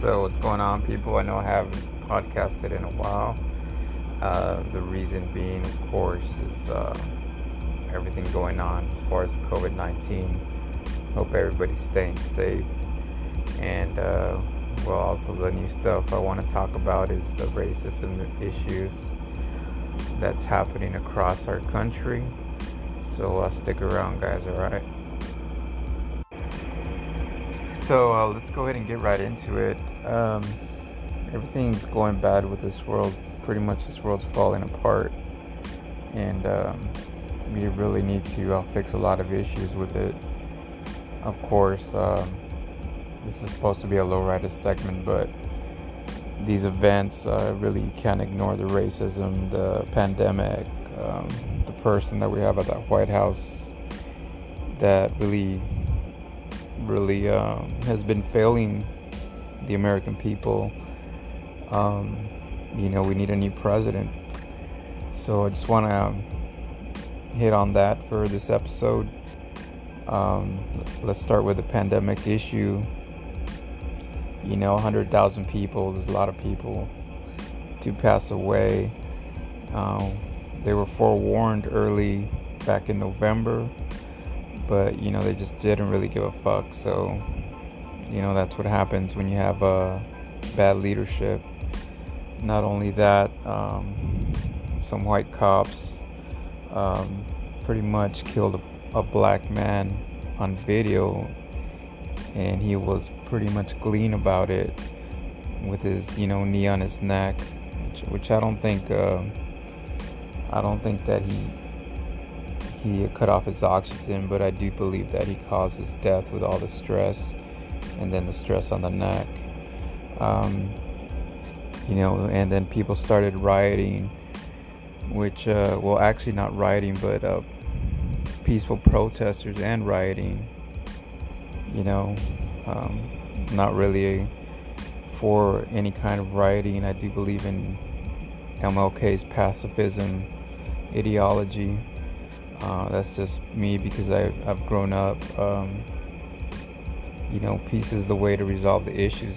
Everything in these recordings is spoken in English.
So, what's going on, people? I know I haven't podcasted in a while. Uh, the reason being, of course, is uh, everything going on as far as COVID 19. Hope everybody's staying safe. And, uh, well, also the new stuff I want to talk about is the racism issues that's happening across our country. So, uh, stick around, guys, alright? So uh, let's go ahead and get right into it. Um, everything's going bad with this world. Pretty much, this world's falling apart, and um, we really need to uh, fix a lot of issues with it. Of course, um, this is supposed to be a lowrider segment, but these events uh, really can't ignore the racism, the pandemic, um, the person that we have at that White House that really really um, has been failing the American people. Um, you know, we need a new president. So I just want to hit on that for this episode. Um, let's start with the pandemic issue. You know, 100,000 people, there's a lot of people to pass away. Um, they were forewarned early back in November but you know they just didn't really give a fuck. So you know that's what happens when you have uh, bad leadership. Not only that, um, some white cops um, pretty much killed a, a black man on video, and he was pretty much clean about it with his you know knee on his neck, which, which I don't think uh, I don't think that he he cut off his oxygen, but I do believe that he caused his death with all the stress and then the stress on the neck. Um, you know, and then people started rioting, which, uh, well, actually not rioting, but uh, peaceful protesters and rioting. You know, um, not really for any kind of rioting. I do believe in MLK's pacifism ideology uh, that's just me because I, I've grown up. Um, you know, peace is the way to resolve the issues.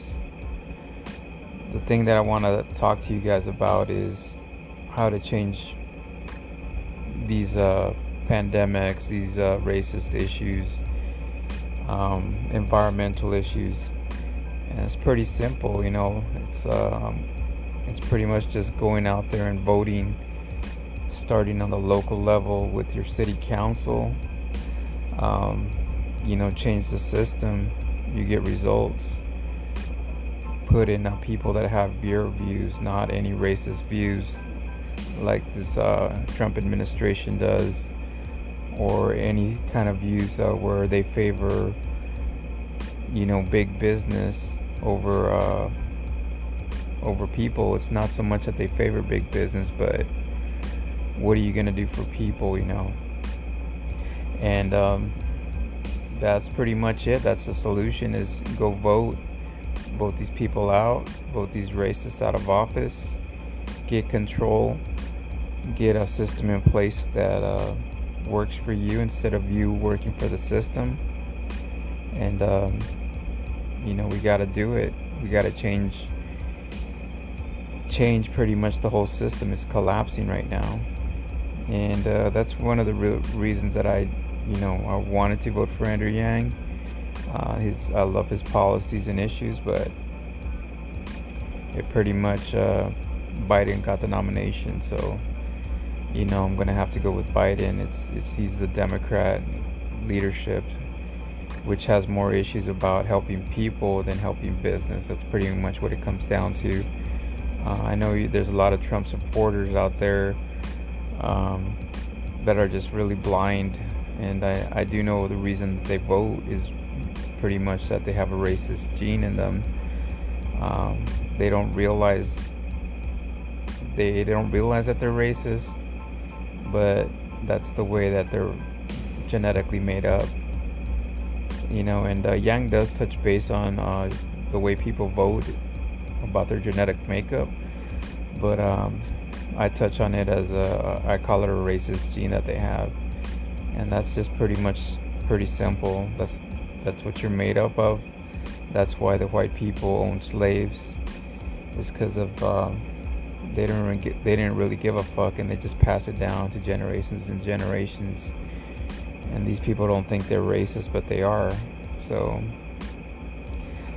The thing that I want to talk to you guys about is how to change these uh, pandemics, these uh, racist issues, um, environmental issues, and it's pretty simple. You know, it's um, it's pretty much just going out there and voting starting on the local level with your city council. Um, you know, change the system, you get results. Put in uh, people that have your views, not any racist views like this uh, Trump administration does, or any kind of views uh, where they favor, you know, big business over uh, over people. It's not so much that they favor big business, but what are you going to do for people, you know? And um, that's pretty much it. That's the solution is go vote. Vote these people out. Vote these racists out of office. Get control. Get a system in place that uh, works for you instead of you working for the system. And, um, you know, we got to do it. We got to change change pretty much the whole system is collapsing right now and uh, that's one of the real reasons that I, you know, I wanted to vote for Andrew Yang. Uh, his, I love his policies and issues, but it pretty much uh, Biden got the nomination, so you know I'm gonna have to go with Biden. It's, it's he's the Democrat leadership, which has more issues about helping people than helping business. That's pretty much what it comes down to. Uh, I know there's a lot of Trump supporters out there um, that are just really blind. And I, I do know the reason they vote is pretty much that they have a racist gene in them. Um, they don't realize they, they don't realize that they're racist, but that's the way that they're genetically made up. You know, and uh, Yang does touch base on uh, the way people vote about their genetic makeup, but um, I touch on it as a I call it a racist gene that they have, and that's just pretty much pretty simple. That's that's what you're made up of. That's why the white people own slaves. It's because of um, they don't really get, they didn't really give a fuck, and they just pass it down to generations and generations. And these people don't think they're racist, but they are. So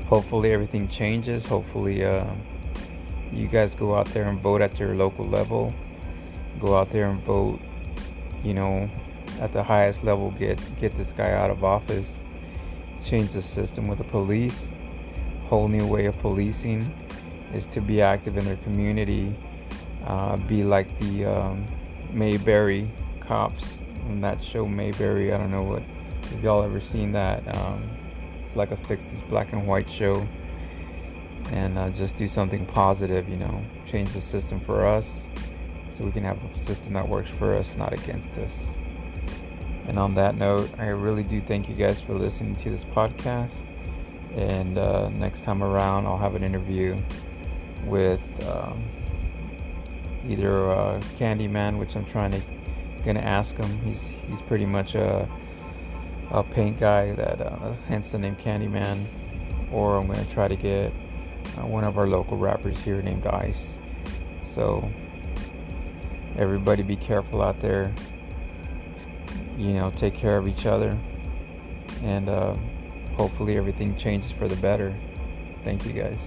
hopefully everything changes. Hopefully uh, you guys go out there and vote at your local level. Go out there and vote. You know, at the highest level, get get this guy out of office. Change the system with the police. Whole new way of policing is to be active in their community. Uh, be like the um, Mayberry cops in that show Mayberry. I don't know what if y'all ever seen that. Um, it's like a 60s black and white show. And uh, just do something positive, you know, change the system for us so we can have a system that works for us, not against us. And on that note, I really do thank you guys for listening to this podcast. And uh, next time around, I'll have an interview with um, either uh, Candyman, which I'm trying to gonna ask him. He's he's pretty much a a paint guy that uh, hence the name Candyman, or I'm gonna try to get uh, one of our local rappers here named Ice. So everybody be careful out there. You know, take care of each other, and uh, hopefully everything changes for the better. Thank you guys.